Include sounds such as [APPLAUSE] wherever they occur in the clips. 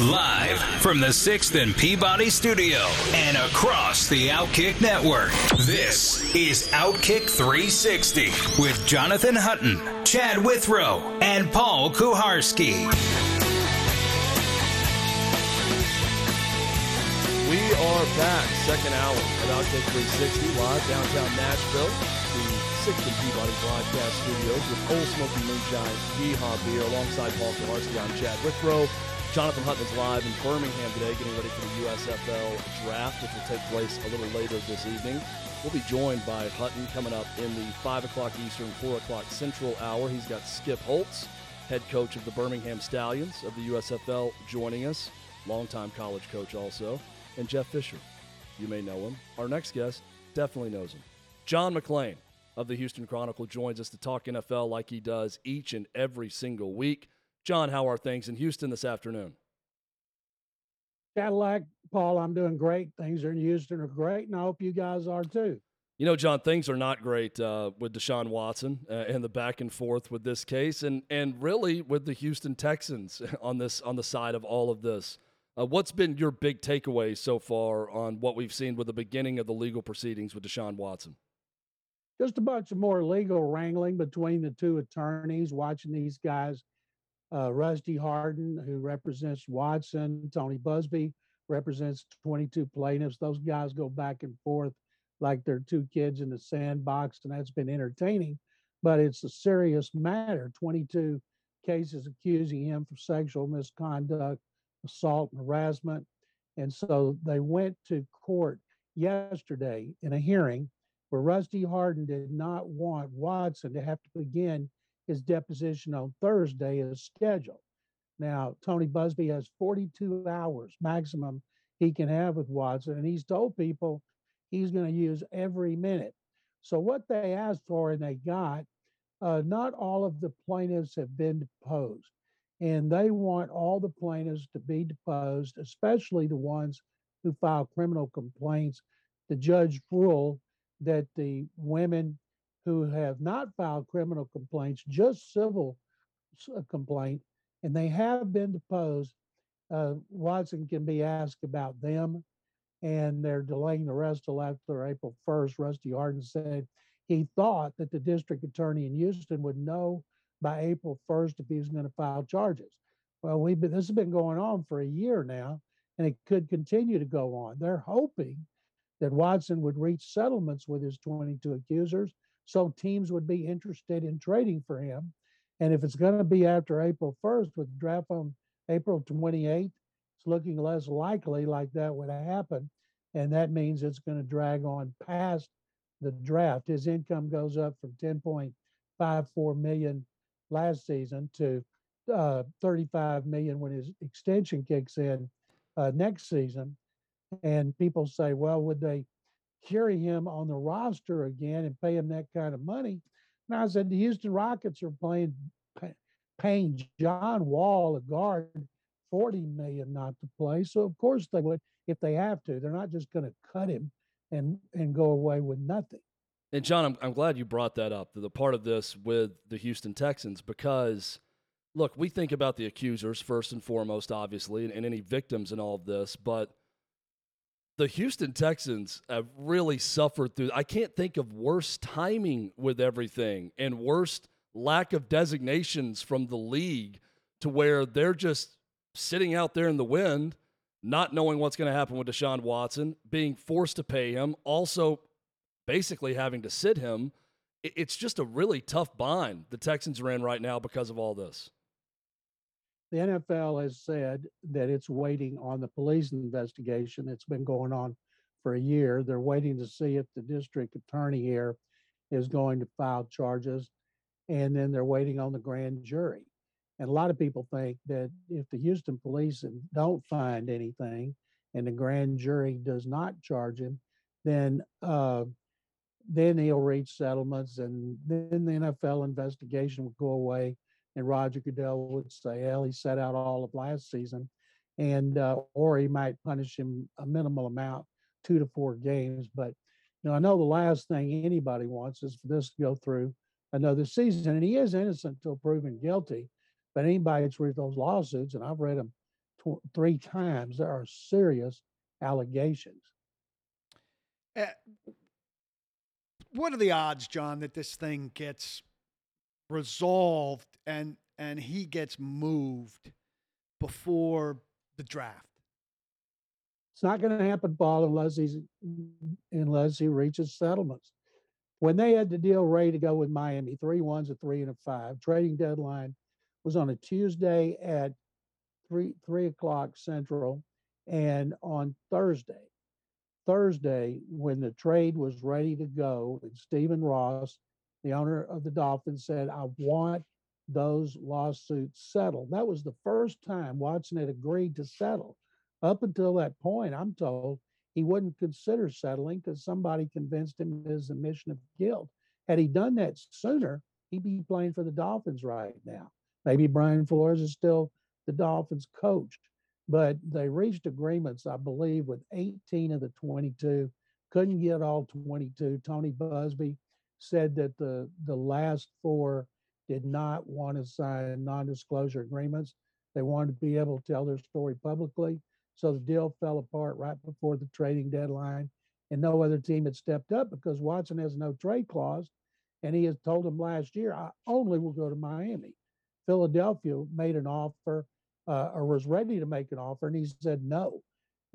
Live from the 6th and Peabody studio and across the Outkick network, this is Outkick 360 with Jonathan Hutton, Chad Withrow, and Paul Kuharsky. We are back, second hour at Outkick 360, live downtown Nashville, the 6th and Peabody broadcast studios with Old Smoky Moonshine, Yeehaw Beer, alongside Paul Kuharsky. I'm Chad Withrow. Jonathan Hutton is live in Birmingham today, getting ready for the USFL draft, which will take place a little later this evening. We'll be joined by Hutton coming up in the 5 o'clock Eastern, 4 o'clock Central hour. He's got Skip Holtz, head coach of the Birmingham Stallions of the USFL, joining us, longtime college coach also, and Jeff Fisher. You may know him. Our next guest definitely knows him. John McClain of the Houston Chronicle joins us to talk NFL like he does each and every single week. John, how are things in Houston this afternoon? Cadillac, Paul, I'm doing great. Things in Houston are great, and I hope you guys are too. You know, John, things are not great uh, with Deshaun Watson uh, and the back and forth with this case, and and really with the Houston Texans [LAUGHS] on this on the side of all of this. Uh, what's been your big takeaway so far on what we've seen with the beginning of the legal proceedings with Deshaun Watson? Just a bunch of more legal wrangling between the two attorneys, watching these guys uh, Rusty Hardin, who represents Watson, Tony Buzbee represents 22 plaintiffs. Those guys go back and forth like they're two kids in the sandbox, and that's been entertaining. But it's a serious matter 22 cases accusing him for sexual misconduct, assault, and harassment. And so they went to court yesterday in a hearing where Rusty Hardin did not want Watson to have to begin his deposition on Thursday is scheduled. Now, Tony Buzbee has 42 hours maximum he can have with Watson, and he's told people he's going to use every minute. So, what they asked for and they got, uh, not all of the plaintiffs have been deposed, and they want all the plaintiffs to be deposed, especially the ones who file criminal complaints. The judge ruled that the women who have not filed criminal complaints, just civil uh, complaint, and they have been deposed. Uh, Watson can be asked about them, and they're delaying the rest till after April 1st. Rusty Hardin said he thought that the district attorney in Houston would know by April 1st if he was going to file charges. Well, we've been, this has been going on for a year now, and it could continue to go on. They're hoping that Watson would reach settlements with his 22 accusers so teams would be interested in trading for him. And if it's going to be after April 1st with draft on April 28th, it's looking less likely like that would happen. And that means it's going to drag on past the draft. His income goes up from 10.54 million last season to uh, 35 million when his extension kicks in uh, next season. And people say, well, would they carry him on the roster again and pay him that kind of money. And I said, the Houston Rockets are playing, paying John Wall, a guard, 40 million not to play. So of course they would if they have to. They're not just going to cut him and and go away with nothing. And John, I'm, I'm glad you brought that up, the part of this with the Houston Texans, because look, we think about the accusers first and foremost, obviously, and, and any victims in all of this, but – the Houston Texans have really suffered through. I can't think of worse timing with everything and worst lack of designations from the league to where they're just sitting out there in the wind, not knowing what's going to happen with Deshaun Watson, being forced to pay him, also basically having to sit him. It's just a really tough bind the Texans are in right now because of all this the NFL has said that it's waiting on the police investigation. It's been going on for a year. They're waiting to see if the district attorney here is going to file charges. And then they're waiting on the grand jury. And a lot of people think that if the Houston police don't find anything and the grand jury does not charge him, then uh, then he'll reach settlements, and then the NFL investigation will go away, and Roger Goodell would say, "Well, he set out all of last season," and uh, or he might punish him a minimal amount, two to four games. But you know, I know the last thing anybody wants is for this to go through another season, and he is innocent until proven guilty. But anybody that's read those lawsuits, and I've read them tw- three times, there are serious allegations. Uh, what are the odds, John, that this thing gets resolved and and he gets moved before the draft? It's not going to happen, Paul, unless he's unless he reaches settlements. When they had the deal ready to go with Miami, three ones, a three, and a five, trading deadline was on a Tuesday at three three o'clock central, and on Thursday, Thursday when the trade was ready to go, and Stephen Ross, the owner of the Dolphins, said, "I want those lawsuits settled." That was the first time Watson had agreed to settle. Up until that point, I'm told he wouldn't consider settling because somebody convinced him of his admission of guilt. Had he done that sooner, he'd be playing for the Dolphins right now. Maybe Brian Flores is still the Dolphins coach, but they reached agreements, I believe, with 18 of the 22. Couldn't get all 22. Tony Buzbee said that the the last four did not want to sign non-disclosure agreements. They wanted to be able to tell their story publicly. So the deal fell apart right before the trading deadline, and no other team had stepped up because Watson has no trade clause, and he has told them last year, "I only will go to Miami." Philadelphia made an offer uh, or was ready to make an offer, and he said no.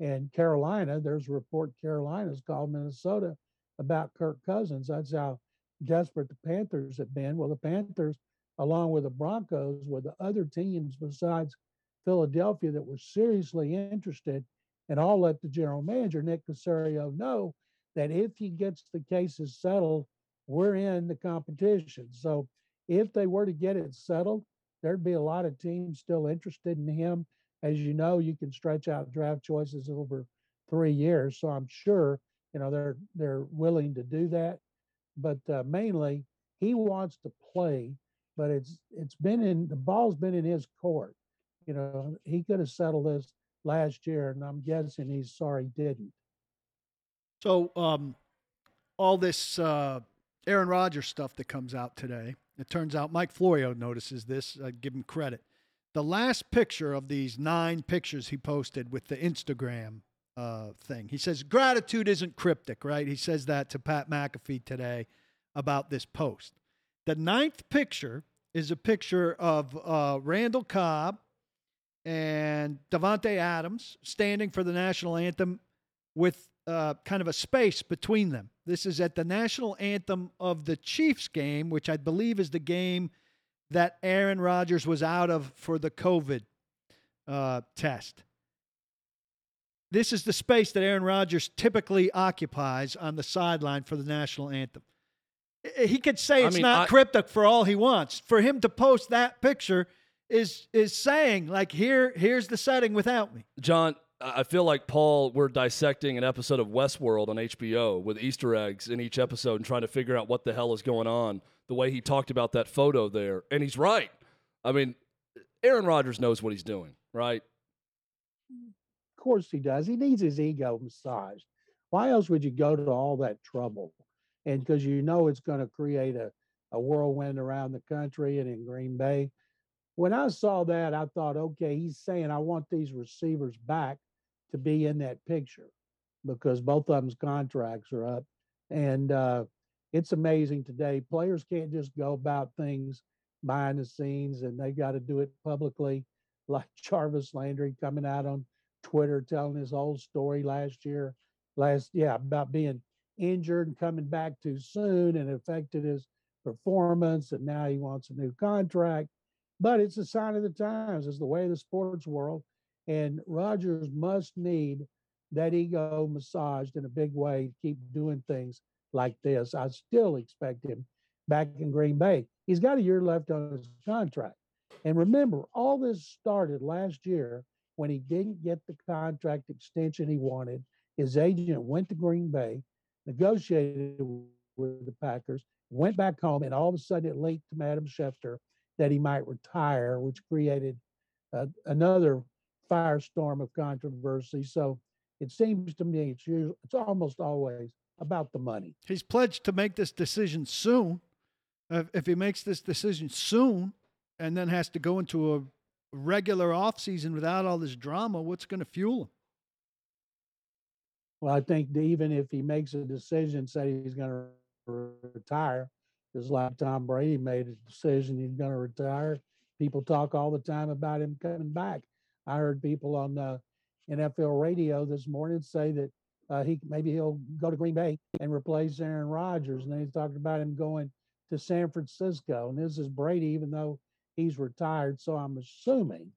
And Carolina, there's a report Carolina's called Minnesota about Kirk Cousins. That's how desperate the Panthers have been. Well, the Panthers, along with the Broncos, were the other teams besides Philadelphia that were seriously interested, and all let the general manager, Nick Caserio, know that if he gets the cases settled, we're in the competition. So if they were to get it settled, there'd be a lot of teams still interested in him. As you know, you can stretch out draft choices over three years. So I'm sure, you know, they're they're willing to do that. But uh, mainly, he wants to play, but it's it's been in the ball's been in his court. You know, he could have settled this last year, and I'm guessing he's sorry he didn't. So, um, all this uh, Aaron Rodgers stuff that comes out today, it turns out Mike Florio notices this. I give him credit. The last picture of these nine pictures he posted with the Instagram uh, thing, he says gratitude isn't cryptic, right? He says that to Pat McAfee today about this post. The ninth picture is a picture of uh, Randall Cobb and Davante Adams standing for the national anthem with uh, kind of a space between them. This is at the national anthem of the Chiefs game, which I believe is the game that Aaron Rodgers was out of for the COVID uh, test. This is the space that Aaron Rodgers typically occupies on the sideline for the national anthem. He could say it's I mean, not I, cryptic for all he wants. For him to post that picture is is saying like here here's the setting without me. John, I feel like Paul, we're dissecting an episode of Westworld on HBO with Easter eggs in each episode and trying to figure out what the hell is going on. The way he talked about that photo there, and he's right. I mean, Aaron Rodgers knows what he's doing, right? Course he does. He needs his ego massaged. Why else would you go to all that trouble? And because you know it's going to create a, a whirlwind around the country and in Green Bay. When I saw that, I thought, okay, he's saying I want these receivers back to be in that picture because both of them's contracts are up. And uh, it's amazing today. Players can't just go about things behind the scenes and they got to do it publicly, [LAUGHS] like Jarvis Landry coming out on Twitter telling his whole story last year, last, yeah, about being injured and coming back too soon and affected his performance. And now he wants a new contract. But it's a sign of the times, it's the way of the sports world. And Rodgers must need that ego massaged in a big way to keep doing things like this. I still expect him back in Green Bay. He's got a year left on his contract. And remember, all this started last year when he didn't get the contract extension he wanted, his agent went to Green Bay, negotiated with the Packers, went back home, and all of a sudden it leaked to Adam Schefter that he might retire, which created uh, another firestorm of controversy. So it seems to me it's usually, it's almost always about the money. He's pledged to make this decision soon. If, if he makes this decision soon and then has to go into a regular offseason without all this drama, what's going to fuel him? Well, I think even if he makes a decision, say he's going to retire, just like Tom Brady made a decision he's going to retire, people talk all the time about him coming back. I heard people on the NFL radio this morning say that uh, he maybe he'll go to Green Bay and replace Aaron Rodgers, and they talked about him going to San Francisco. And this is Brady, even though he's retired. So I'm assuming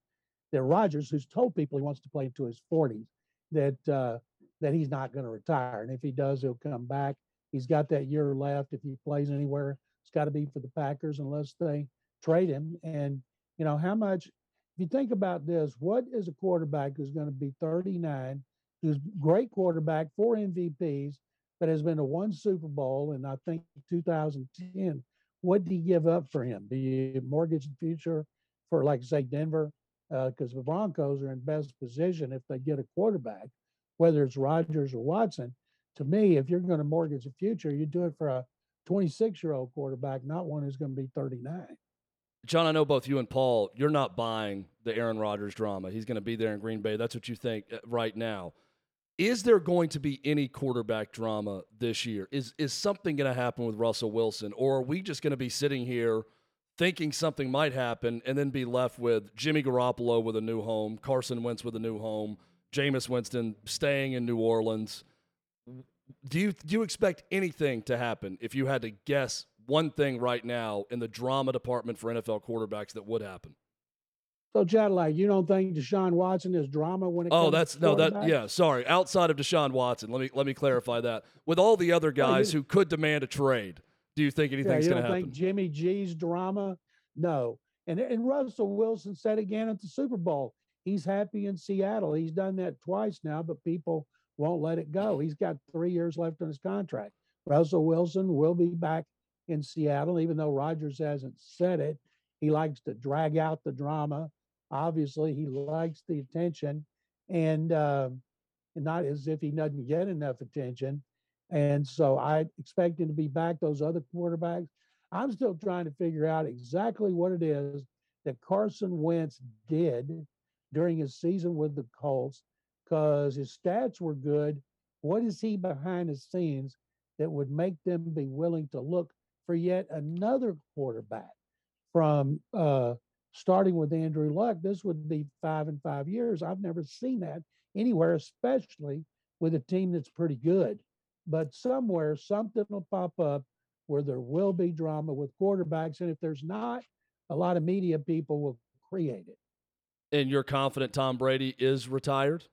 that Rodgers, who's told people he wants to play into his 40s, that uh, that he's not going to retire. And if he does, he'll come back. He's got that year left. If he plays anywhere, it's got to be for the Packers unless they trade him. And you know how much? If you think about this, what is a quarterback who's going to be 39, who's great quarterback, four MVPs, but has been to one Super Bowl, and I think 2010. What do you give up for him? Do you mortgage the future for, like, say, Denver? Because uh, the Broncos are in best position if they get a quarterback whether it's Rodgers or Watson. To me, if you're going to mortgage the future, you do it for a 26 year old quarterback, not one who's going to be 39. John, I know both you and Paul, you're not buying the Aaron Rodgers drama. He's going to be there in Green Bay. That's what you think uh, right now. Is there going to be any quarterback drama this year? Is is something going to happen with Russell Wilson, or are we just going to be sitting here thinking something might happen and then be left with Jimmy Garoppolo with a new home, Carson Wentz with a new home, Jameis Winston staying in New Orleans. Do you do you expect anything to happen if you had to guess one thing right now in the drama department for NFL quarterbacks that would happen? So, Chad, like you don't think Deshaun Watson is drama when it oh, comes oh, that's no, that yeah. Sorry, outside of Deshaun Watson, let me let me clarify that. With all the other guys who could demand a trade, do you think anything's yeah, going to happen? I think Jimmy G's drama? No. And and Russell Wilson said again at the Super Bowl, he's happy in Seattle. He's done that twice now, but people won't let it go. He's got three years left on his contract. Russell Wilson will be back in Seattle, even though Rodgers hasn't said it. He likes to drag out the drama. Obviously, he likes the attention, and, uh, not as if he doesn't get enough attention. And so I expect him to be back. Those other quarterbacks, I'm still trying to figure out exactly what it is that Carson Wentz did during his season with the Colts because his stats were good. What is he behind the scenes that would make them be willing to look for yet another quarterback from uh, starting with Andrew Luck? This would be five and five years. I've never seen that anywhere, especially with a team that's pretty good. But somewhere, something will pop up where there will be drama with quarterbacks. And if there's not, a lot of media people will create it. And you're confident Tom Brady is retired?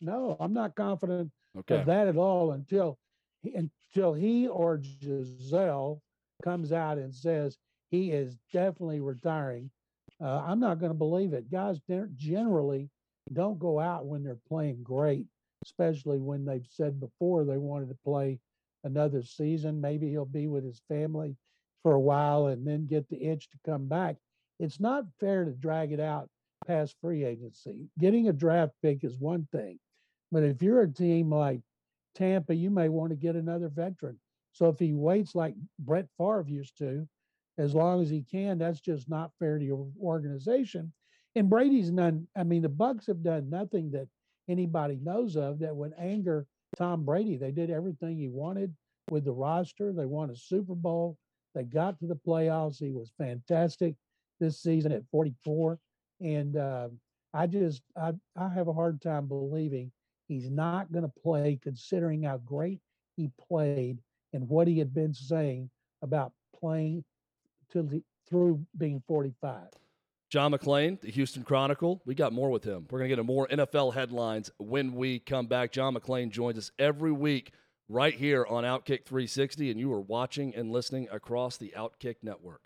No, I'm not confident okay. of that at all until until he or Gisele comes out and says he is definitely retiring. Uh, I'm not going to believe it. Guys generally don't go out when they're playing great, especially when they've said before they wanted to play another season. Maybe he'll be with his family for a while and then get the itch to come back. It's not fair to drag it out past free agency. Getting a draft pick is one thing, but if you're a team like Tampa, you may want to get another veteran. So if he waits like Brett Favre used to, as long as he can, that's just not fair to your organization. And Brady's none. I mean, the Bucs have done nothing that anybody knows of that would anger Tom Brady. They did everything he wanted with the roster. They won a Super Bowl. They got to the playoffs. He was fantastic this season at 44. And uh, I just I, I have a hard time believing he's not going to play, considering how great he played and what he had been saying about playing to the, through being 45. John McClain, the Houston Chronicle. We got more with him. We're going to get more NFL headlines when we come back. John McClain joins us every week right here on Outkick 360, and you are watching and listening across the Outkick network.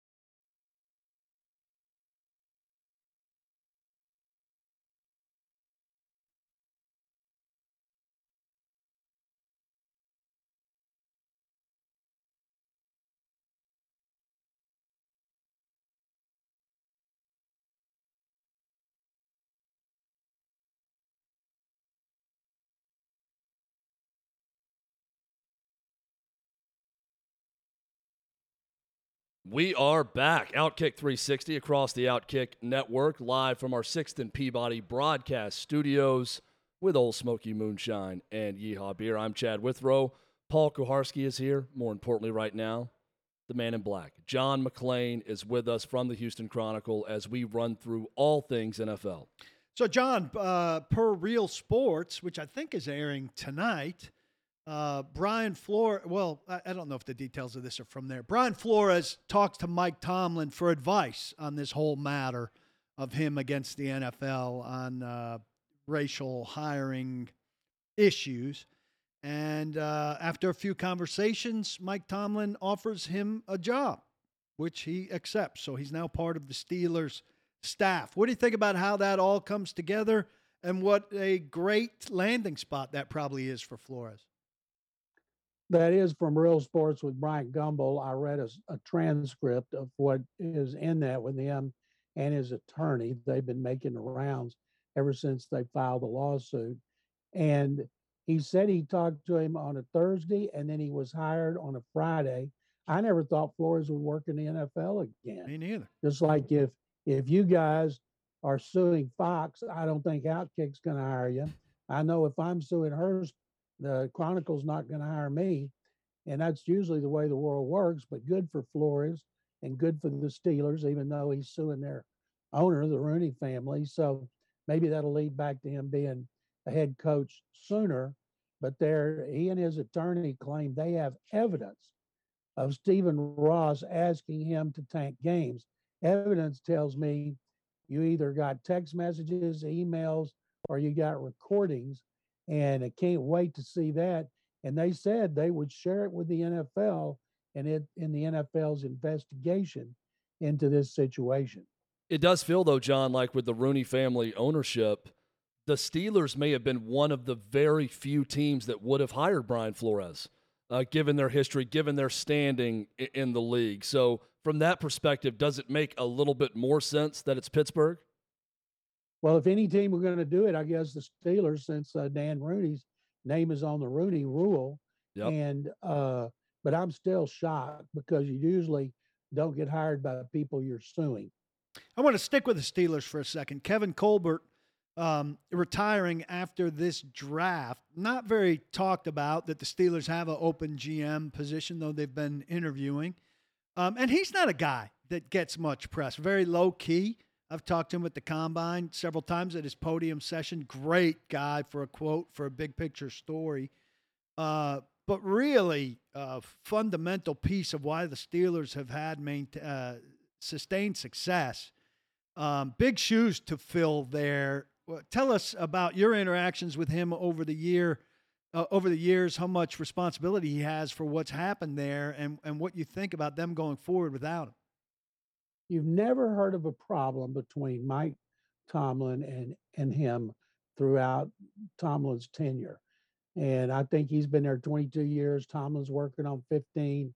We are back. Outkick 360 across the Outkick Network, live from our 6th and Peabody broadcast studios with Old Smoky Moonshine and Yeehaw Beer. I'm Chad Withrow. Paul Kuharsky is here, more importantly, right now, the man in black. John McClain is with us from the Houston Chronicle as we run through all things NFL. So, John, uh, per Real Sports, which I think is airing tonight, uh, Brian Flores, well, I, I don't know if the details of this are from there. Brian Flores talks to Mike Tomlin for advice on this whole matter of him against the NFL on uh, racial hiring issues. And uh, after a few conversations, Mike Tomlin offers him a job, which he accepts. So he's now part of the Steelers staff. What do you think about how that all comes together and what a great landing spot that probably is for Flores? That is from Real Sports with Bryant Gumbel. I read a transcript of what is in that with him and his attorney. They've been making the rounds ever since they filed the lawsuit. And he said he talked to him on a Thursday and then he was hired on a Friday. I never thought Flores would work in the NFL again. Me neither. Just like if if you guys are suing Fox, I don't think Outkick's going to hire you. I know if I'm suing Hearst, the Chronicle's not going to hire me, and that's usually the way the world works. But good for Flores and good for the Steelers, even though he's suing their owner, the Rooney family. So maybe that'll lead back to him being a head coach sooner. But there, he and his attorney claim they have evidence of Stephen Ross asking him to tank games. Evidence tells me you either got text messages, emails, or you got recordings, and I can't wait to see that. And they said they would share it with the NFL and it in the NFL's investigation into this situation. It does feel, though, John, like with the Rooney family ownership, the Steelers may have been one of the very few teams that would have hired Brian Flores, uh, given their history, given their standing in the league. So, from that perspective, does it make a little bit more sense that it's Pittsburgh? Well, if any team were going to do it, I guess the Steelers, since uh, Dan Rooney's name is on the Rooney Rule, Yep. and uh, but I'm still shocked because you usually don't get hired by the people you're suing. I want to stick with the Steelers for a second. Kevin Colbert um, retiring after this draft. Not very talked about that the Steelers have an open GM position, though they've been interviewing. Um, and he's not a guy that gets much press, very low key. I've talked to him at the combine several times at his podium session. Great guy for a quote, for a big picture story. Uh, but really, a fundamental piece of why the Steelers have had uh, sustained success. Um, big shoes to fill there. Tell us about your interactions with him over the year, uh, over the years. How much responsibility he has for what's happened there, and and what you think about them going forward without him. You've never heard of a problem between Mike Tomlin and and him throughout Tomlin's tenure. And I think he's been there 22 years. Tomlin's working on 15.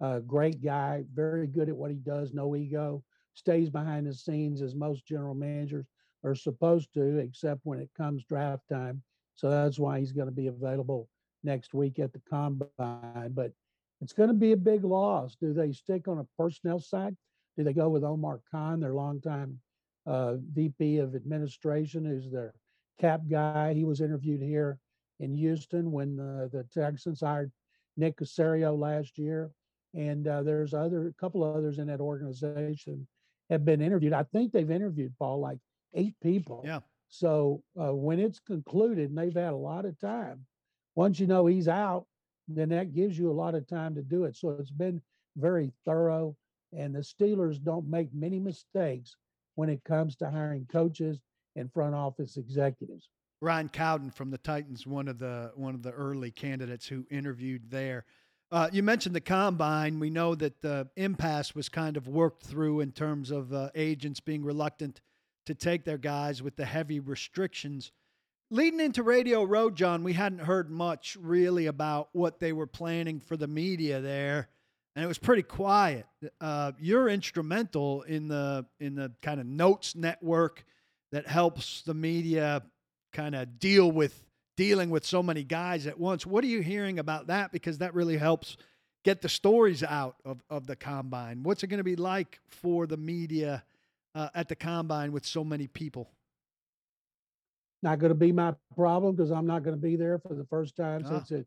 Uh, great guy, very good at what he does, no ego, stays behind the scenes as most general managers are supposed to, except when it comes draft time. So that's why he's going to be available next week at the combine. But it's going to be a big loss. Do they stick on a personnel side? Do they go with Omar Khan, their longtime uh, VP of administration, who's their cap guy? He was interviewed here in Houston when uh, the Texans hired Nick Caserio last year. and uh, there's other a couple of others in that organization have been interviewed. I think they've interviewed Paul like eight people. Yeah. So uh, when it's concluded and they've had a lot of time, once you know he's out, then that gives you a lot of time to do it. So it's been very thorough, and the Steelers don't make many mistakes when it comes to hiring coaches and front office executives. Ryan Cowden from the Titans, one of the one of the early candidates who interviewed there. Uh, you mentioned the combine. We know that the impasse was kind of worked through in terms of uh, agents being reluctant to take their guys with the heavy restrictions. Leading into Radio Row, John, we hadn't heard much really about what they were planning for the media there, and it was pretty quiet. Uh, you're instrumental in the in the kind of notes network that helps the media kind of deal with dealing with so many guys at once. What are you hearing about that? Because that really helps get the stories out of, of the combine. What's it going to be like for the media uh, at the combine with so many people? Not going to be my problem because I'm not going to be there for the first time Ah. since it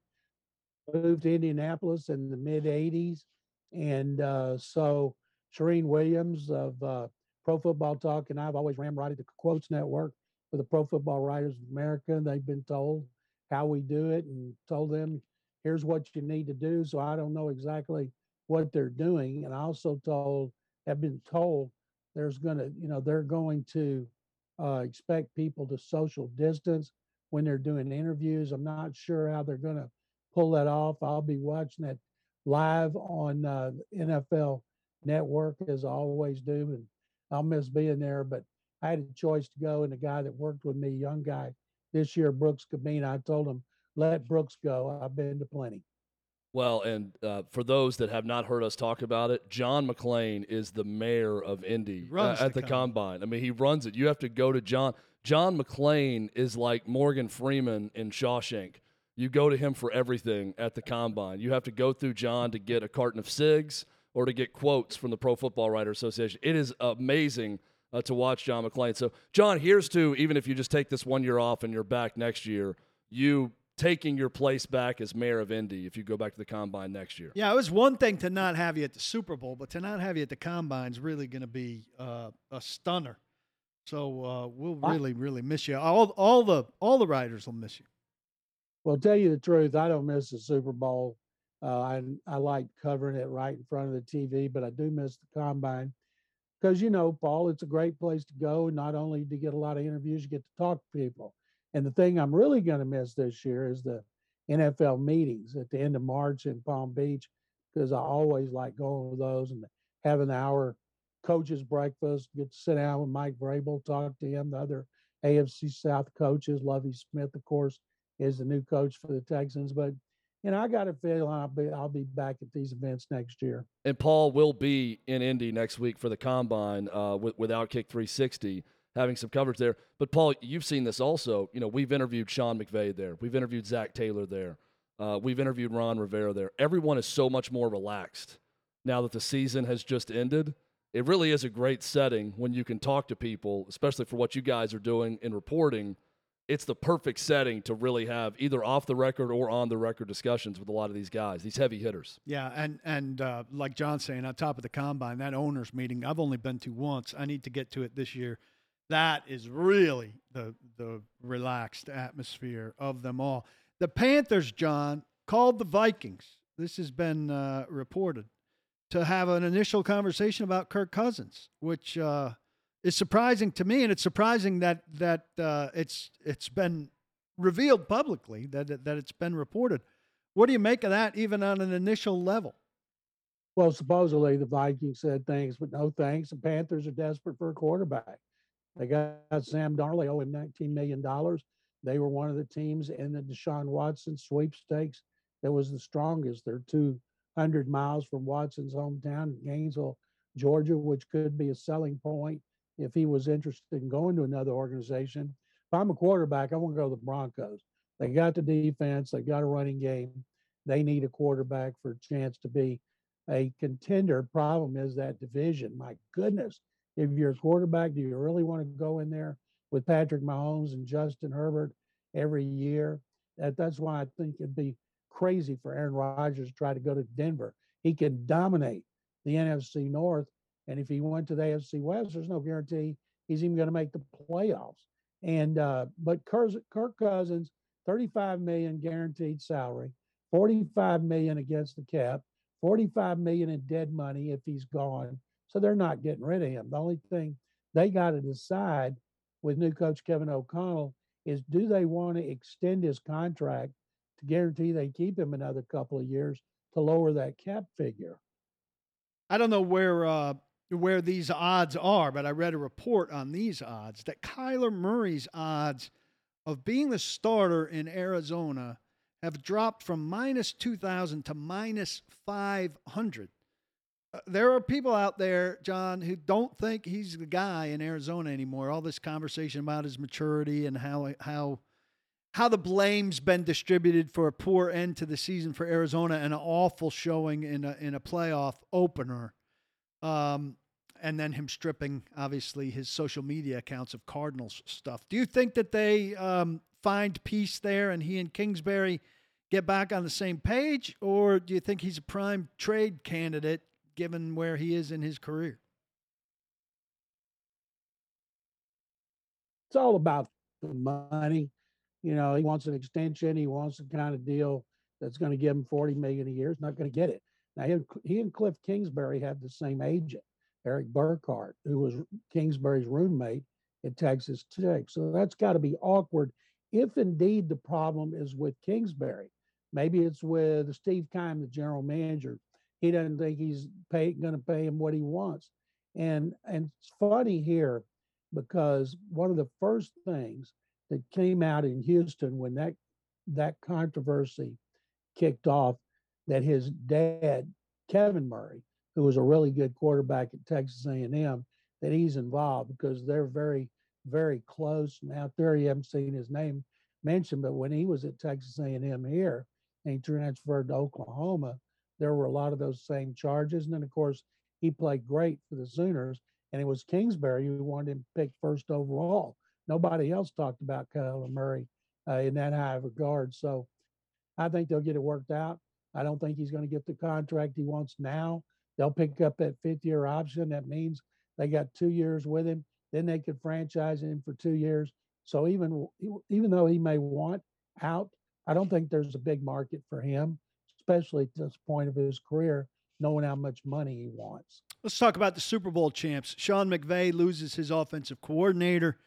moved to Indianapolis in the mid 80s. And uh, so Charean Williams of uh, Pro Football Talk and I've always ramrodded the Quotes Network for the Pro Football Writers of America. They've been told how we do it and told them, here's what you need to do. So I don't know exactly what they're doing. And I also told, have been told there's going to, you know, they're going to uh, expect people to social distance when they're doing interviews. I'm not sure how they're going to pull that off. I'll be watching it live on uh, NFL Network as I always do, and I'll miss being there. But I had a choice to go, and the guy that worked with me, young guy this year, Brooks Kubena, I told him let Brooks go. I've been to plenty. Well, and uh, for those that have not heard us talk about it, John McClain is the mayor of Indy uh, at the the combine. I mean, he runs it. You have to go to John. John McClain is like Morgan Freeman in Shawshank. You go to him for everything at the combine. You have to go through John to get a carton of cigs or to get quotes from the Pro Football Writer Association. It is amazing uh, to watch John McClain. So, John, here's to even if you just take this one year off and you're back next year, you taking your place back as mayor of Indy if you go back to the combine next year. Yeah, it was one thing to not have you at the Super Bowl, but to not have you at the combine is really going to be uh, a stunner. So uh, we'll really, really miss you. All, all the all the riders will miss you. Well, tell you the truth, I don't miss the Super Bowl. Uh, I I like covering it right in front of the TV, but I do miss the combine because you know, Paul, it's a great place to go. Not only to get a lot of interviews, you get to talk to people. And the thing I'm really going to miss this year is the NFL meetings at the end of March in Palm Beach because I always like going to those and having an hour coaches breakfast, get to sit down with Mike Vrabel, talk to him, the other AFC South coaches. Lovie Smith, of course, is the new coach for the Texans. But you know, I got a feeling I'll be I'll be back at these events next year. And Paul will be in Indy next week for the combine uh, with, with Outkick 360, having some coverage there. But Paul, you've seen this also. You know, we've interviewed Sean McVay there. We've interviewed Zac Taylor there. Uh, we've interviewed Ron Rivera there. Everyone is so much more relaxed now that the season has just ended. It really is a great setting when you can talk to people, especially for what you guys are doing in reporting. It's the perfect setting to really have either off the record or on the record discussions with a lot of these guys, these heavy hitters. Yeah, and and uh, like John's saying, on top of the combine, that owners meeting, I've only been to once. I need to get to it this year. That is really the the relaxed atmosphere of them all. The Panthers, John, called the Vikings. This has been uh, reported to have an initial conversation about Kirk Cousins, which uh, is surprising to me, and it's surprising that that uh, it's it's been revealed publicly that that it's been reported. What do you make of that, even on an initial level? Well, supposedly the Vikings said thanks, but no thanks. The Panthers are desperate for a quarterback. They got Sam Darnold, owe him $19 million. They were one of the teams in the Deshaun Watson sweepstakes that was the strongest. They're 200 miles from Watson's hometown, Gainesville, Georgia, which could be a selling point if he was interested in going to another organization. If I'm a quarterback, I want to go to the Broncos. They got the defense, they got a running game. They need a quarterback for a chance to be a contender. Problem is that division. My goodness, if you're a quarterback, do you really want to go in there with Patrick Mahomes and Justin Herbert every year? That, that's why I think it'd be crazy for Aaron Rodgers to try to go to Denver. he can dominate the NFC North. And if he went to the AFC West, there's no guarantee he's even going to make the playoffs. And uh, but Kirk Cousins, 35 million guaranteed salary, 45 million against the cap, 45 million in dead money if he's gone. So they're not getting rid of him. The only thing they got to decide with new coach Kevin O'Connell is do they want to extend his contract to guarantee they keep him another couple of years to lower that cap figure? I don't know where uh, where these odds are, but I read a report on these odds that Kyler Murray's odds of being the starter in Arizona have dropped from minus 2,000 to minus 500. Uh, there are people out there, John, who don't think he's the guy in Arizona anymore. All this conversation about his maturity and how how how the blame's been distributed for a poor end to the season for Arizona and an awful showing in a in a playoff opener. Um, and then him stripping obviously his social media accounts of Cardinals stuff. Do you think that they um, find peace there and he and Kingsbury get back on the same page, or do you think he's a prime trade candidate given where he is in his career? It's all about the money. You know, he wants an extension. He wants the kind of deal that's going to give him 40 million a year. He's not going to get it. Now, he and Cliff Kingsbury have the same agent. Erik Burkhardt, who was Kingsbury's roommate at Texas Tech. So that's got to be awkward if indeed the problem is with Kingsbury. Maybe it's with Steve Keim, the general manager. He doesn't think he's going to pay him what he wants. And and it's funny here because one of the first things that came out in Houston when that that controversy kicked off that his dad Kevin Murray who was a really good quarterback at Texas A&M, that he's involved because they're very, very close. Now, there you haven't seen his name mentioned, but when he was at Texas A&M here and he transferred to Oklahoma, there were a lot of those same charges. And then, of course, he played great for the Sooners, and it was Kingsbury who wanted him picked first overall. Nobody else talked about Kyler Murray uh, in that high of regard. So I think they'll get it worked out. I don't think he's going to get the contract he wants now. They'll pick up that fifth year option. That means they got two years with him. Then they could franchise him for two years. So even even though he may want out, I don't think there's a big market for him, especially at this point of his career, knowing how much money he wants. Let's talk about the Super Bowl champs. Sean McVay loses his offensive coordinator.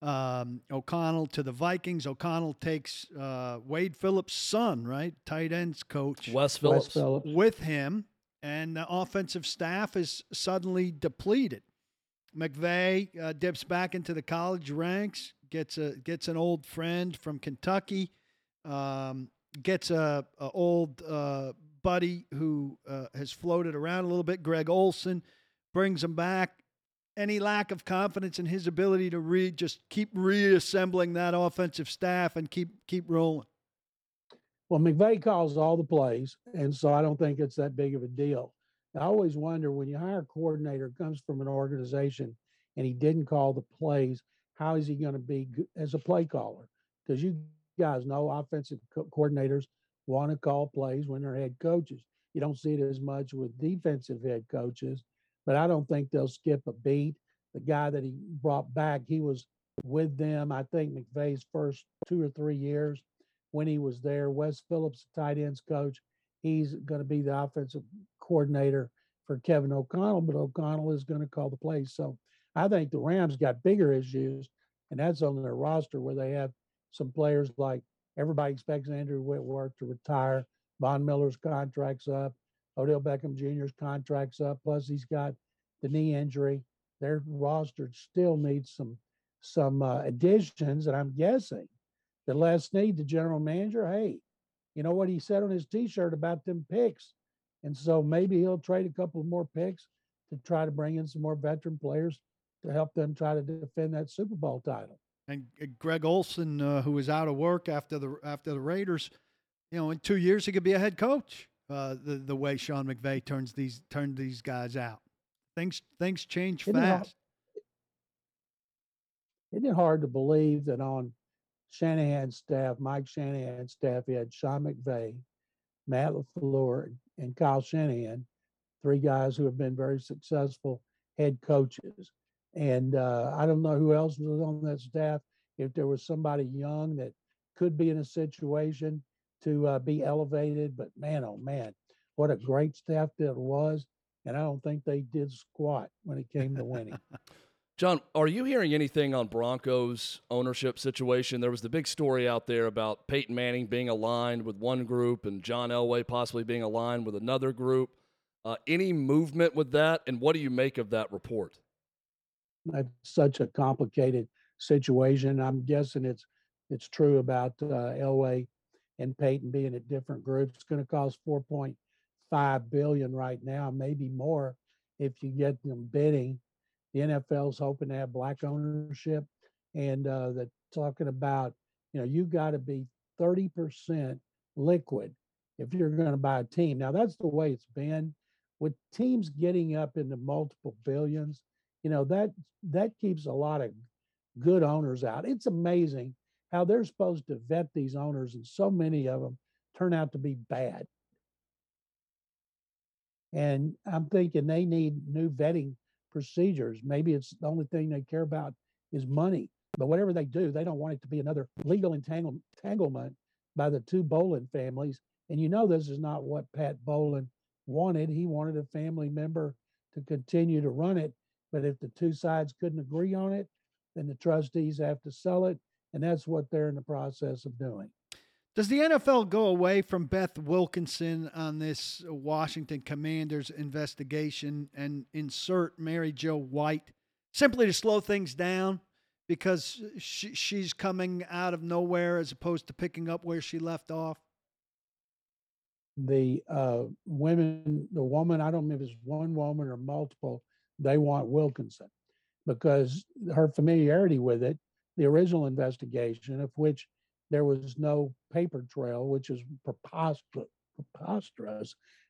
Um, O'Connell to the Vikings. O'Connell takes uh, Wade Phillips' son, right, tight ends coach, Wes Phillips, Wes Phillips. with him and the offensive staff is suddenly depleted. McVay uh, dips back into the college ranks, gets a gets an old friend from Kentucky, um, gets a, a old uh, buddy who uh, has floated around a little bit, Greg Olson, brings him back. Any lack of confidence in his ability to re just keep reassembling that offensive staff and keep keep rolling. Well, McVay calls all the plays, and so I don't think it's that big of a deal. I always wonder when you hire a coordinator comes from an organization and he didn't call the plays, how is he going to be as a play caller? Because you guys know offensive co- coordinators want to call plays when they're head coaches. You don't see it as much with defensive head coaches, but I don't think they'll skip a beat. The guy that he brought back, he was with them, I think McVay's first two or three years when he was there. Wes Phillips, tight ends coach, he's going to be the offensive coordinator for Kevin O'Connell, but O'Connell is going to call the plays. So I think the Rams got bigger issues, and that's on their roster where they have some players like everybody expects Andrew Whitworth to retire. Von Miller's contract's up. Odell Beckham Jr.'s contract's up. Plus, he's got the knee injury. Their roster still needs some some uh, additions, and I'm guessing that Les Snead, the general manager, hey, you know what he said on his T-shirt about them picks, and so maybe he'll trade a couple more picks to try to bring in some more veteran players to help them try to defend that Super Bowl title. And Greg Olson, uh, who was out of work after the after the Raiders, you know, in two years he could be a head coach. Uh, the the way Sean McVay turns these turned these guys out, things things change isn't fast. It isn't it hard to believe that on Shanahan's staff, Mike Shanahan's staff, he had Sean McVay, Matt LaFleur, and Kyle Shanahan, three guys who have been very successful head coaches. And uh, I don't know who else was on that staff. If there was somebody young that could be in a situation to uh, be elevated, but man, oh man, what a great staff that was. And I don't think they did squat when it came to winning. [LAUGHS] John, are you hearing anything on Broncos ownership situation? There was the big story out there about Peyton Manning being aligned with one group and John Elway possibly being aligned with another group. Uh, any movement with that, and what do you make of that report? That's such a complicated situation. I'm guessing it's it's true about uh, Elway and Peyton being at different groups. It's going to cost 4.5 billion right now, maybe more if you get them bidding. The NFL's hoping to have black ownership, and uh, they're talking about you know you got to be 30% liquid if you're going to buy a team. Now that's the way it's been with teams getting up into multiple billions. You know that that keeps a lot of good owners out. It's amazing how they're supposed to vet these owners, and so many of them turn out to be bad. And I'm thinking they need new vetting procedures. Maybe it's the only thing they care about is money. But whatever they do, they don't want it to be another legal entanglement by the two Bowlen families. And you know, this is not what Pat Bowlen wanted. He wanted a family member to continue to run it. But if the two sides couldn't agree on it, then the trustees have to sell it. And that's what they're in the process of doing. Does the NFL go away from Beth Wilkinson on this Washington Commanders investigation and insert Mary Jo White simply to slow things down because she, she's coming out of nowhere as opposed to picking up where she left off? The uh, women, the woman, I don't know if it's one woman or multiple, they want Wilkinson because her familiarity with it, the original investigation, of which there was no paper trail, which is preposterous.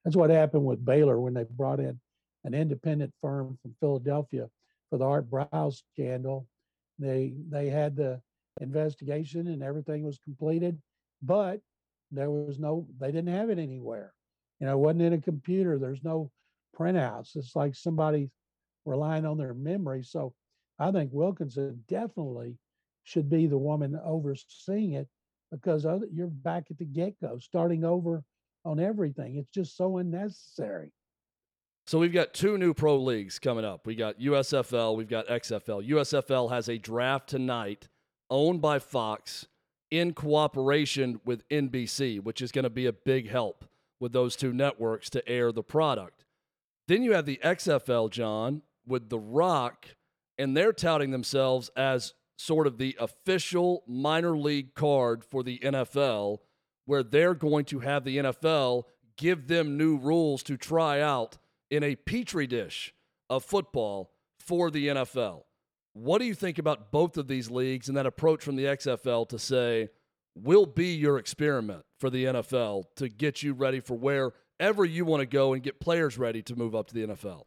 That's what happened with Baylor when they brought in an independent firm from Philadelphia for the Art Briles scandal. They they had the investigation and everything was completed, but there was no they didn't have it anywhere. You know, it wasn't in a computer. There's no printouts. It's like somebody relying on their memory. So I think Wilkinson definitely should be the woman overseeing it because other, you're back at the get go, starting over on everything. It's just so unnecessary. So we've got two new pro leagues coming up. We got USFL, we've got XFL. USFL has a draft tonight owned by Fox in cooperation with NBC, which is going to be a big help with those two networks to air the product. Then you have the XFL, John, with The Rock, and they're touting themselves as sort of the official minor league card for the NFL, where they're going to have the NFL give them new rules to try out in a petri dish of football for the NFL. What do you think about both of these leagues and that approach from the XFL to say, we'll be your experiment for the NFL to get you ready for wherever you want to go and get players ready to move up to the NFL?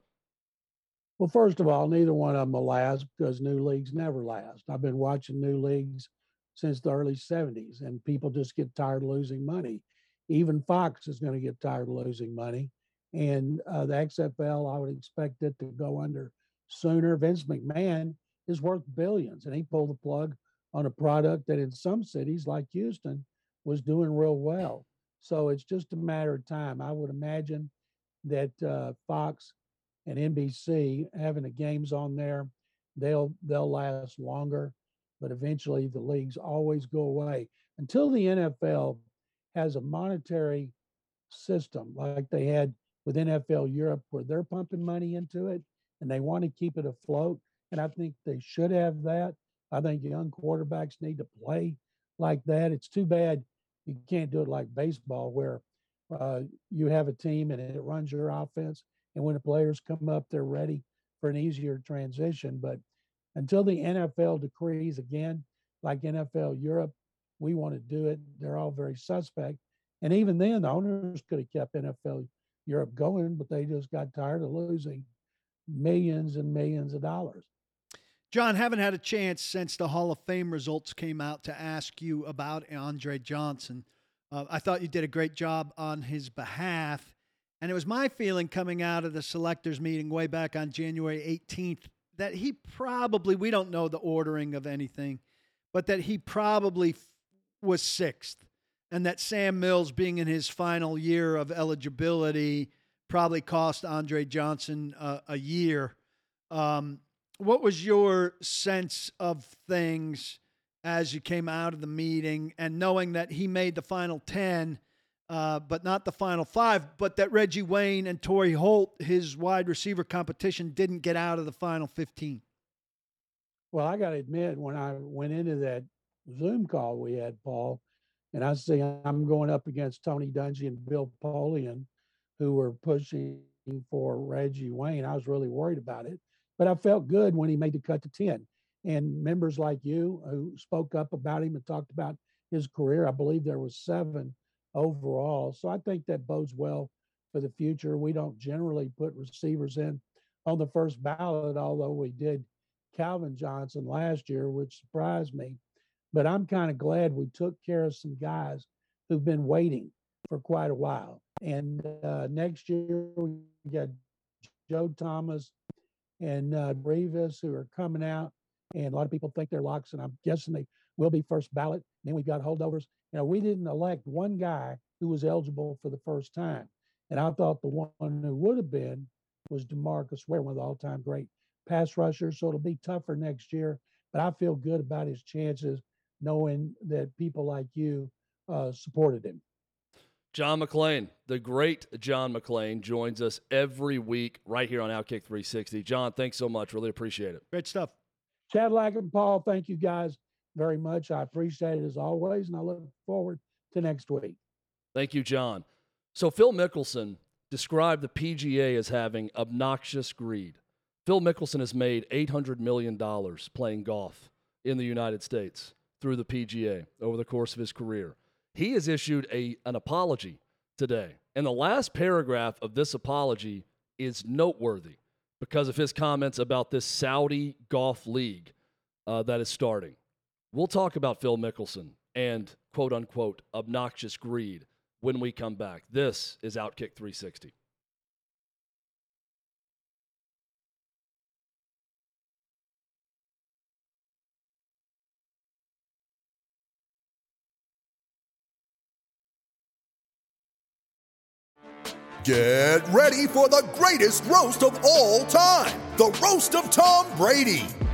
Well, first of all, neither one of them will last because new leagues never last. I've been watching new leagues since the early 70s, and people just get tired of losing money. Even Fox is going to get tired of losing money. And uh, the XFL, I would expect it to go under sooner. Vince McMahon is worth billions, and he pulled the plug on a product that in some cities like Houston was doing real well. So it's just a matter of time. I would imagine that uh, Fox and NBC having the games on there, they'll they'll last longer, but eventually the leagues always go away until the NFL has a monetary system like they had with NFL Europe where they're pumping money into it and they want to keep it afloat. And I think they should have that. I think young quarterbacks need to play like that. It's too bad you can't do it like baseball where uh, you have a team and it runs your offense and when the players come up, they're ready for an easier transition. But until the NFL decrees again, like NFL Europe, we want to do it. They're all very suspect. And even then, the owners could have kept NFL Europe going, but they just got tired of losing millions and millions of dollars. John, haven't had a chance since the Hall of Fame results came out to ask you about Andre Johnson. Uh, I thought you did a great job on his behalf. And it was my feeling coming out of the selectors meeting way back on January 18th that he probably, we don't know the ordering of anything, but that he probably was sixth. And that Sam Mills, being in his final year of eligibility, probably cost Andre Johnson uh, a year. Um, what was your sense of things as you came out of the meeting and knowing that he made the final 10? Uh, but not the final five, but that Reggie Wayne and Torry Holt, his wide receiver competition, didn't get out of the final 15. Well, I got to admit, when I went into that Zoom call we had, Paul, and I see I'm going up against Tony Dungy and Bill Polian, who were pushing for Reggie Wayne, I was really worried about it. But I felt good when he made the cut to 10. And members like you who spoke up about him and talked about his career, I believe there was seven overall. So I think that bodes well for the future. We don't generally put receivers in on the first ballot, although we did Calvin Johnson last year, which surprised me. But I'm kind of glad we took care of some guys who've been waiting for quite a while. And uh, next year we got Joe Thomas and uh, who are coming out, and a lot of people think they're locks, and I'm guessing they will be first ballot. Then we've got holdovers. You know, we didn't elect one guy who was eligible for the first time, and I thought the one who would have been was Demarcus Ware, one of the all-time great pass rushers. So it'll be tougher next year, but I feel good about his chances, knowing that people like you uh, supported him. John McClain, the great John McClain, joins us every week right here on Outkick 360. John, thanks so much. Really appreciate it. Great stuff. Chad Lackett and Paul, thank you guys very much. I appreciate it as always, and I look forward to next week. Thank you, John. So, Phil Mickelson described the PGA as having obnoxious greed. Phil Mickelson has made $800 million playing golf in the United States through the PGA over the course of his career. He has issued a, an apology today. And the last paragraph of this apology is noteworthy because of his comments about this Saudi golf league uh, that is starting. We'll talk about Phil Mickelson and quote unquote obnoxious greed when we come back. This is Outkick 360. Get ready for the greatest roast of all time the Roast of Tom Brady,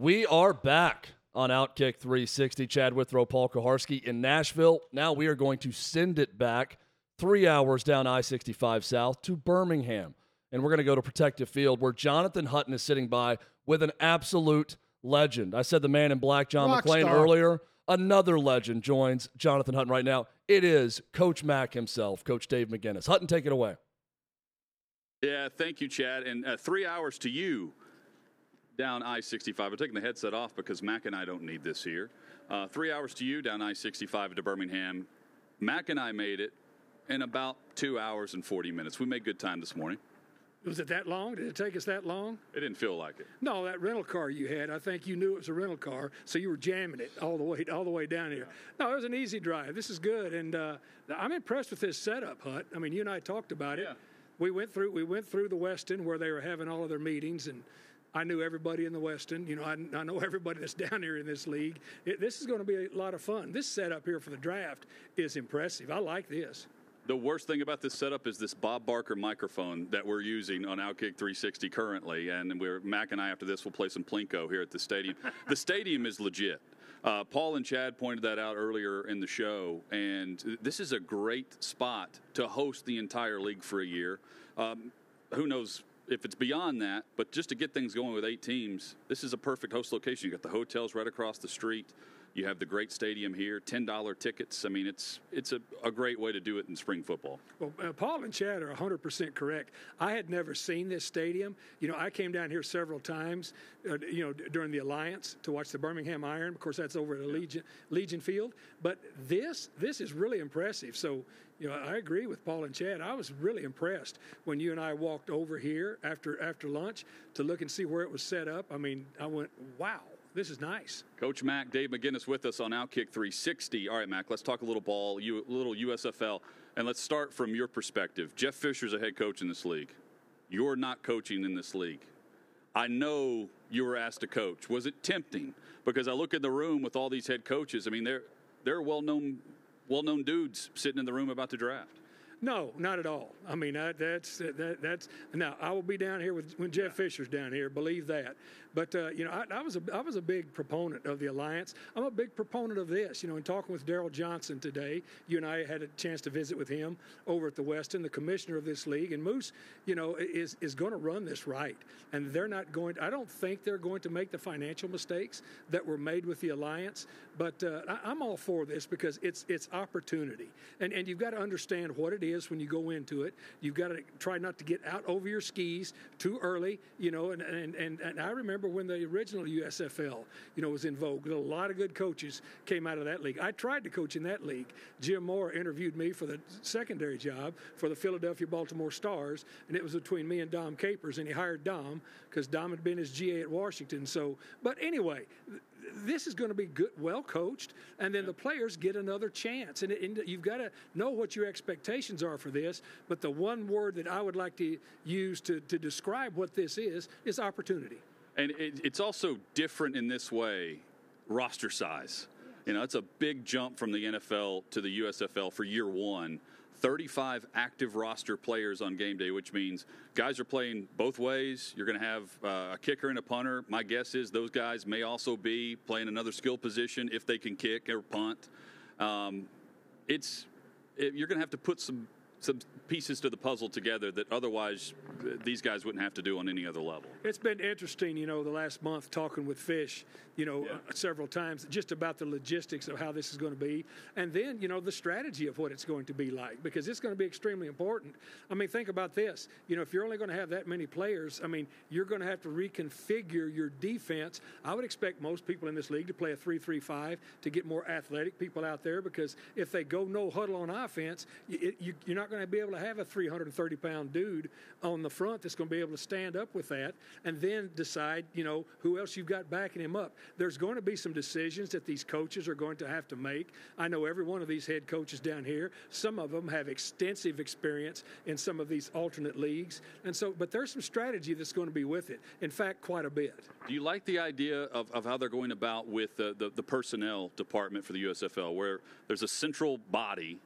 We are back on Outkick 360. Chad Withrow, Paul Kuharsky in Nashville. Now we are going to send it back three hours down I 65 South to Birmingham. And we're going to go to Protective Field where Jonathan Hutton is sitting by with an absolute legend. I said the man in black, John Rock McClain, star. earlier. Another legend joins Jonathan Hutton right now. It is Coach Mac himself, Coach Dave McGinnis. Hutton, take it away. Yeah, thank you, Chad. And uh, three hours to you down I 65. I'm taking the headset off because Mac and I don't need this here. Uh, three hours to you down I 65 to Birmingham. Mac and I made it in about two hours and 40 minutes. We made good time this morning. Was it that long? Did it take us that long? It didn't feel like it. No, that rental car you had, I think you knew it was a rental car, so you were jamming it all the way all the way down here. No, it was an easy drive. This is good, and uh, I'm impressed with this setup, Hut. I mean, you and I talked about it. Yeah. We went through we went through the Westin where they were having all of their meetings, and I knew everybody in the Westin. You know, I, I know everybody that's [LAUGHS] down here in this league. It, this is going to be a lot of fun. This setup here for the draft is impressive. I like this. The worst thing about this setup is this Bob Barker microphone that we're using on Outkick 360 currently, and we're Mac and I after this will play some plinko here at the stadium. the stadium is legit. Uh, Paul and Chad pointed that out earlier in the show, and this is a great spot to host the entire league for a year. Um, who knows if it's beyond that, but just to get things going with eight teams, this is a perfect host location. You got the hotels right across the street. You have the great stadium here, ten dollar tickets. I mean, it's it's a, a great way to do it in spring football. Well, uh, Paul and Chad are 100 percent correct. I had never seen this stadium. You know, I came down here several times. Uh, you know, d- during the Alliance to watch the Birmingham Iron. Of course, that's over at Legion Legion Field. But this this is really impressive. So. You know, I agree with Paul and Chad. I was really impressed when you and I walked over here after after lunch to look and see where it was set up. I mean, I went, "Wow, this is nice." Coach Mac, Dave McGinnis with us on Outkick 360. All right, Mac, let's talk a little ball, a little USFL, and let's start from your perspective. Jeff Fisher's a head coach in this league. You're not coaching in this league. I know you were asked to coach. Was it tempting? Because I look in the room with all these head coaches. I mean, they're they're well known well known dudes sitting in the room about to draft. No, not at all. I mean, I, that's that, that's now. I will be down here with when Jeff Fisher's down here. Believe that. But uh, you know, I, I, was a I was a big proponent of the alliance. I'm a big proponent of this. You know, in talking with Daryl Johnston today, you and I had a chance to visit with him over at the Westin, the commissioner of this league, and Moose, you know, is is going to run this right, and they're not going. To, I don't think they're going to make the financial mistakes that were made with the alliance. But uh, I, I'm all for this because it's it's opportunity, and and you've got to understand what it is when you go into it. You've got to try not to get out over your skis too early. You know, and and and, and I remember when the original USFL, you know, was in vogue. A lot of good coaches came out of that league. I tried to coach in that league. Jim Mora interviewed me for the secondary job for the Philadelphia Baltimore Stars, and it was between me and Dom Capers, and he hired Dom because Dom had been his GA at Washington. So, but anyway, this is going to be good, well coached, and then the players get another chance. And, and you've got to know what your expectations are for this. But the one word that I would like to use to, to describe what this is is opportunity. And it, it's also different in this way roster size. You know, it's a big jump from the NFL to the USFL for year one. 35 active roster players on game day, which means guys are playing both ways. You're going to have uh, a kicker and a punter. My guess is those guys may also be playing another skill position if they can kick or punt. Um, it's it, you're going to have to put some some pieces to the puzzle together that otherwise these guys wouldn't have to do on any other level. It's been interesting, you know, the last month talking with Fish, you know, yeah. uh, several times just about the logistics of how this is going to be, and then you know the strategy of what it's going to be like because it's going to be extremely important. I mean, think about this. You know, if you're only going to have that many players, I mean, you're going to have to reconfigure your defense. I would expect most people in this league to play a three-three-five to get more athletic people out there because if they go no huddle on offense, you, you, you're not going to be able to have a 330 pound dude on the front that's going to be able to stand up with that and then decide, you know, who else you've got backing him up. There's going to be some decisions that these coaches are going to have to make. I know every one of these head coaches down here, some of them have extensive experience in some of these alternate leagues. And so, but there's some strategy that's going to be with it. In fact, quite a bit. Do you like the idea of, of how they're going about with the, the, the personnel department for the USFL, where there's a central body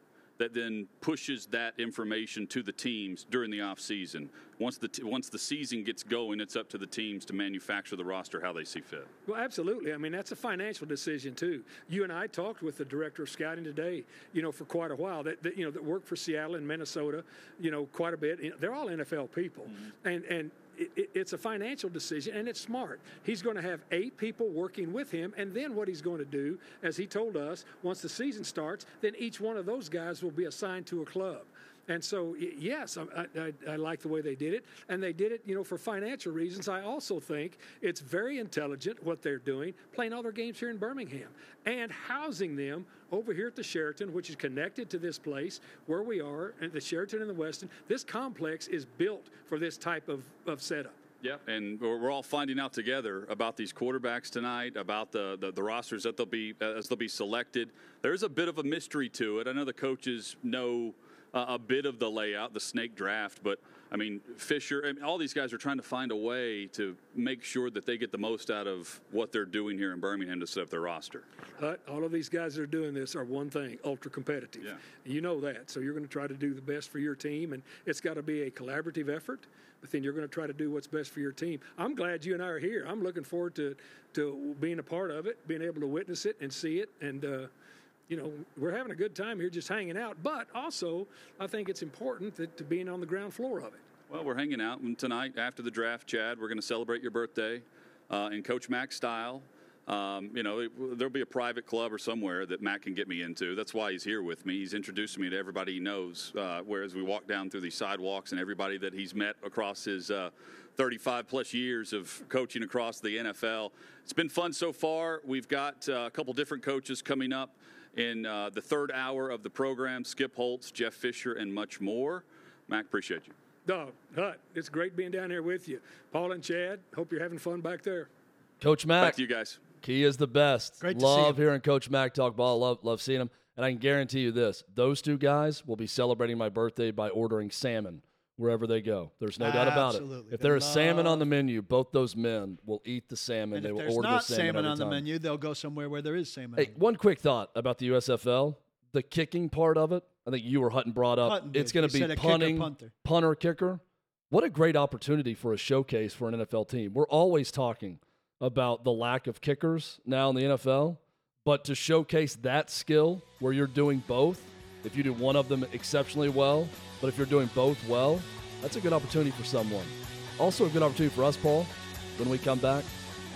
that then pushes that information to the teams during the off season. Once the t- once the season gets going, it's up to the teams to manufacture the roster how they see fit. Well, absolutely. I mean, that's a financial decision too. You and I talked with the director of scouting today. You know, for quite a while that, that you know that worked for Seattle and Minnesota. You know, quite a bit. They're all NFL people, mm-hmm. and and it, it's a financial decision and it's smart. He's going to have eight people working with him, and then what he's going to do, as he told us, once the season starts, then each one of those guys will be assigned to a club. And so, yes, I, I, I, like the way they did it. And they did it, you know, for financial reasons. I also think it's very intelligent what they're doing, playing all their games here in Birmingham and housing them over here at the Sheraton, which is connected to this place where we are, at the Sheraton and the Westin. This complex is built for this type of, of setup. Yeah, and we're all finding out together about these quarterbacks tonight, about the, the, the, rosters that they'll be as they'll be selected. There's a bit of a mystery to it. I know the coaches know uh, a bit of the layout, the snake draft, but I mean, Fisher, I mean, all these guys are trying to find a way to make sure that they get the most out of what they're doing here in Birmingham to set up their roster. But all of these guys that are doing this are one thing ultra competitive. Yeah. You know that. So you're going to try to do the best for your team, and it's got to be a collaborative effort. But then you're going to try to do what's best for your team. I'm glad you and I are here. I'm looking forward to, to being a part of it, being able to witness it and see it. And, uh, you know, we're having a good time here just hanging out. But also, I think it's important that to being on the ground floor of it. Well, we're hanging out and tonight after the draft, Chad. We're going to celebrate your birthday uh, in Coach Mac style. Um, you know, it, there'll be a private club or somewhere that Matt can get me into. That's why he's here with me. He's introducing me to everybody he knows. Uh, whereas we walk down through these sidewalks and everybody that he's met across his uh, 35 plus years of coaching across the NFL. It's been fun so far. We've got uh, a couple different coaches coming up in uh, the third hour of the program Skip Holtz, Jeff Fisher, and much more. Mac, appreciate you. Dog, Hut, it's great being down here with you. Paul and Chad, hope you're having fun back there. Coach Mac. Back to you guys. He is the best. Great to love see hearing Coach Mac talk ball. Love love seeing him. And I can guarantee you this: those two guys will be celebrating my birthday by ordering salmon wherever they go. There's no doubt about it. If They there is salmon on the menu, both those men will eat the salmon. And they if will there's order not the salmon, salmon on the menu, they'll go somewhere where there is salmon. Hey, one quick thought about the USFL: the kicking part of it. I think you or Hutton brought up. Hutton it's going to be kicker, punting, punter. punter, kicker. What a great opportunity for a showcase for an NFL team. We're always talking about the lack of kickers now in the NFL, but to showcase that skill where you're doing both, if you do one of them exceptionally well, but if you're doing both well, that's a good opportunity for someone. Also, a good opportunity for us, Paul. When we come back,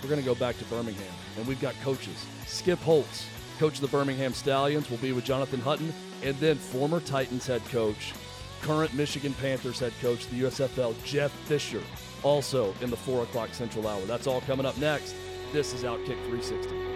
we're going to go back to Birmingham, and we've got coaches. Skip Holtz, coach of the Birmingham Stallions, will be with Jonathan Hutton, and then former Titans head coach, current Michigan Panthers head coach, the USFL, Jeff Fisher, also in the 4 o'clock Central Hour. That's all coming up next. This is Outkick 360.